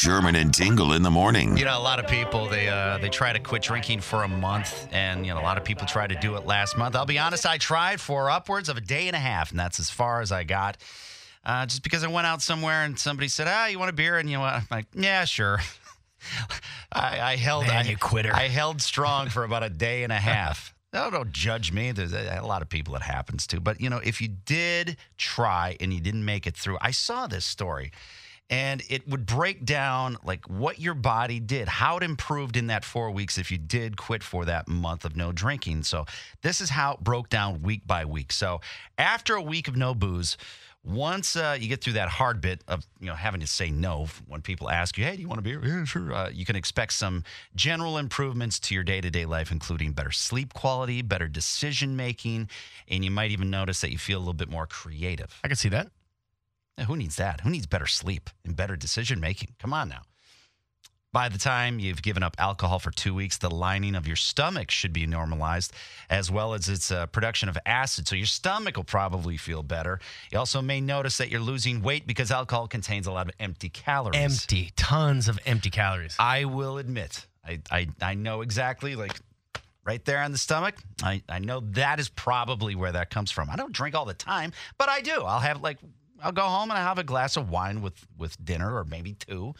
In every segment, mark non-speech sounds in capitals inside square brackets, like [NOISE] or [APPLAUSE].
Sherman and Tingle in the morning. You know, a lot of people they uh, they try to quit drinking for a month, and you know, a lot of people try to do it last month. I'll be honest, I tried for upwards of a day and a half, and that's as far as I got. Uh, just because I went out somewhere and somebody said, "Ah, you want a beer?" and you know, I'm like, "Yeah, sure." [LAUGHS] I, I held, Man, I, you quitter. I held strong for about a day and a [LAUGHS] half. No, don't judge me. There's a, a lot of people it happens to. But, you know, if you did try and you didn't make it through, I saw this story and it would break down like what your body did, how it improved in that four weeks if you did quit for that month of no drinking. So, this is how it broke down week by week. So, after a week of no booze, once uh, you get through that hard bit of you know having to say no when people ask you, "Hey, do you want a beer?" Yeah, sure. Uh, you can expect some general improvements to your day-to-day life, including better sleep quality, better decision making, and you might even notice that you feel a little bit more creative. I can see that. Who needs that? Who needs better sleep and better decision making? Come on now. By the time you've given up alcohol for two weeks, the lining of your stomach should be normalized, as well as its uh, production of acid. So your stomach will probably feel better. You also may notice that you're losing weight because alcohol contains a lot of empty calories. Empty, tons of empty calories. I will admit, I, I, I know exactly, like right there on the stomach. I, I know that is probably where that comes from. I don't drink all the time, but I do. I'll have like, I'll go home and I have a glass of wine with, with dinner or maybe two.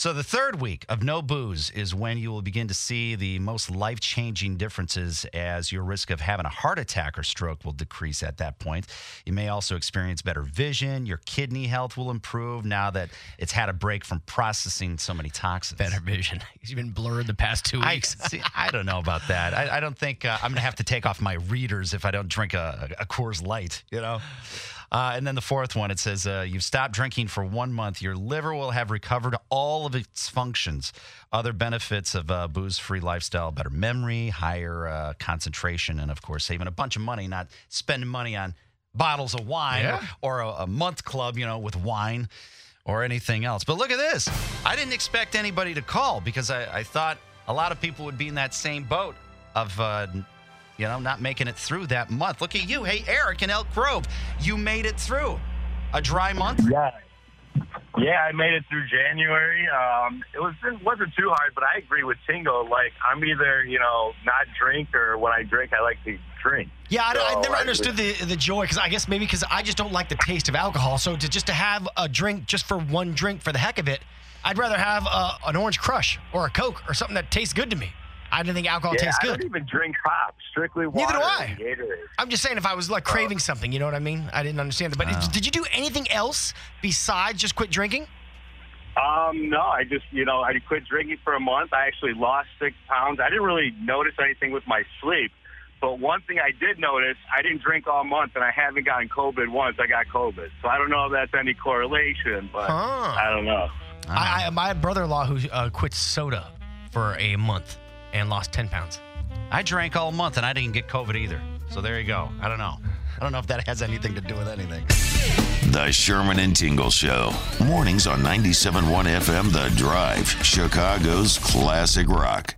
So the third week of no booze is when you will begin to see the most life-changing differences as your risk of having a heart attack or stroke will decrease at that point. You may also experience better vision, your kidney health will improve now that it's had a break from processing so many toxins. Better vision. [LAUGHS] You've been blurred the past two I, weeks. see, I don't know about that. I, I don't think uh, I'm going to have to take off my readers if I don't drink a, a Coors Light, you know? Uh, and then the fourth one, it says uh, you've stopped drinking for one month. Your liver will have recovered all of its functions. Other benefits of a booze free lifestyle better memory, higher uh, concentration, and of course, saving a bunch of money, not spending money on bottles of wine Yeah. or, or a, a month club, you know, with wine or anything else. But look at this. I didn't expect anybody to call because I, I thought a lot of people would be in that same boat of, uh, you know, not making it through that month. Look at you. Hey, Eric in Elk Grove, you made it through a dry month. Yeah. Yeah, I made it through January. Um, it was it wasn't too hard, but I agree with Tingle. Like I'm either you know not drink or when I drink I like to drink. Yeah, I, don't- I never I- understood the the joy because I guess maybe because I just don't like the taste of alcohol. So to just to have a drink just for one drink for the heck of it, I'd rather have uh, an orange crush or a coke or something that tastes good to me. I didn't think alcohol Yeah, tastes good. I don't even drink hops. Strictly water. Neither do I. I'm just saying if I was like craving something, you know what I mean? I didn't understand it. But Oh. did you do anything else besides just quit drinking? Um, no, I just you know I quit drinking for a month. I actually lost six pounds. I didn't really notice anything with my sleep. But one thing I did notice, I didn't drink all month, and I haven't gotten COVID once. I got COVID, so I don't know if that's any correlation, but Huh. I don't know. I, I my brother-in-law who uh, quit soda for a month and lost 10 pounds. I drank all month and I didn't get COVID either. So there you go. I don't know. I don't know if that has anything to do with anything. The Sherman and Tingle Show. Mornings on 97.1 FM The Drive, Chicago's classic rock.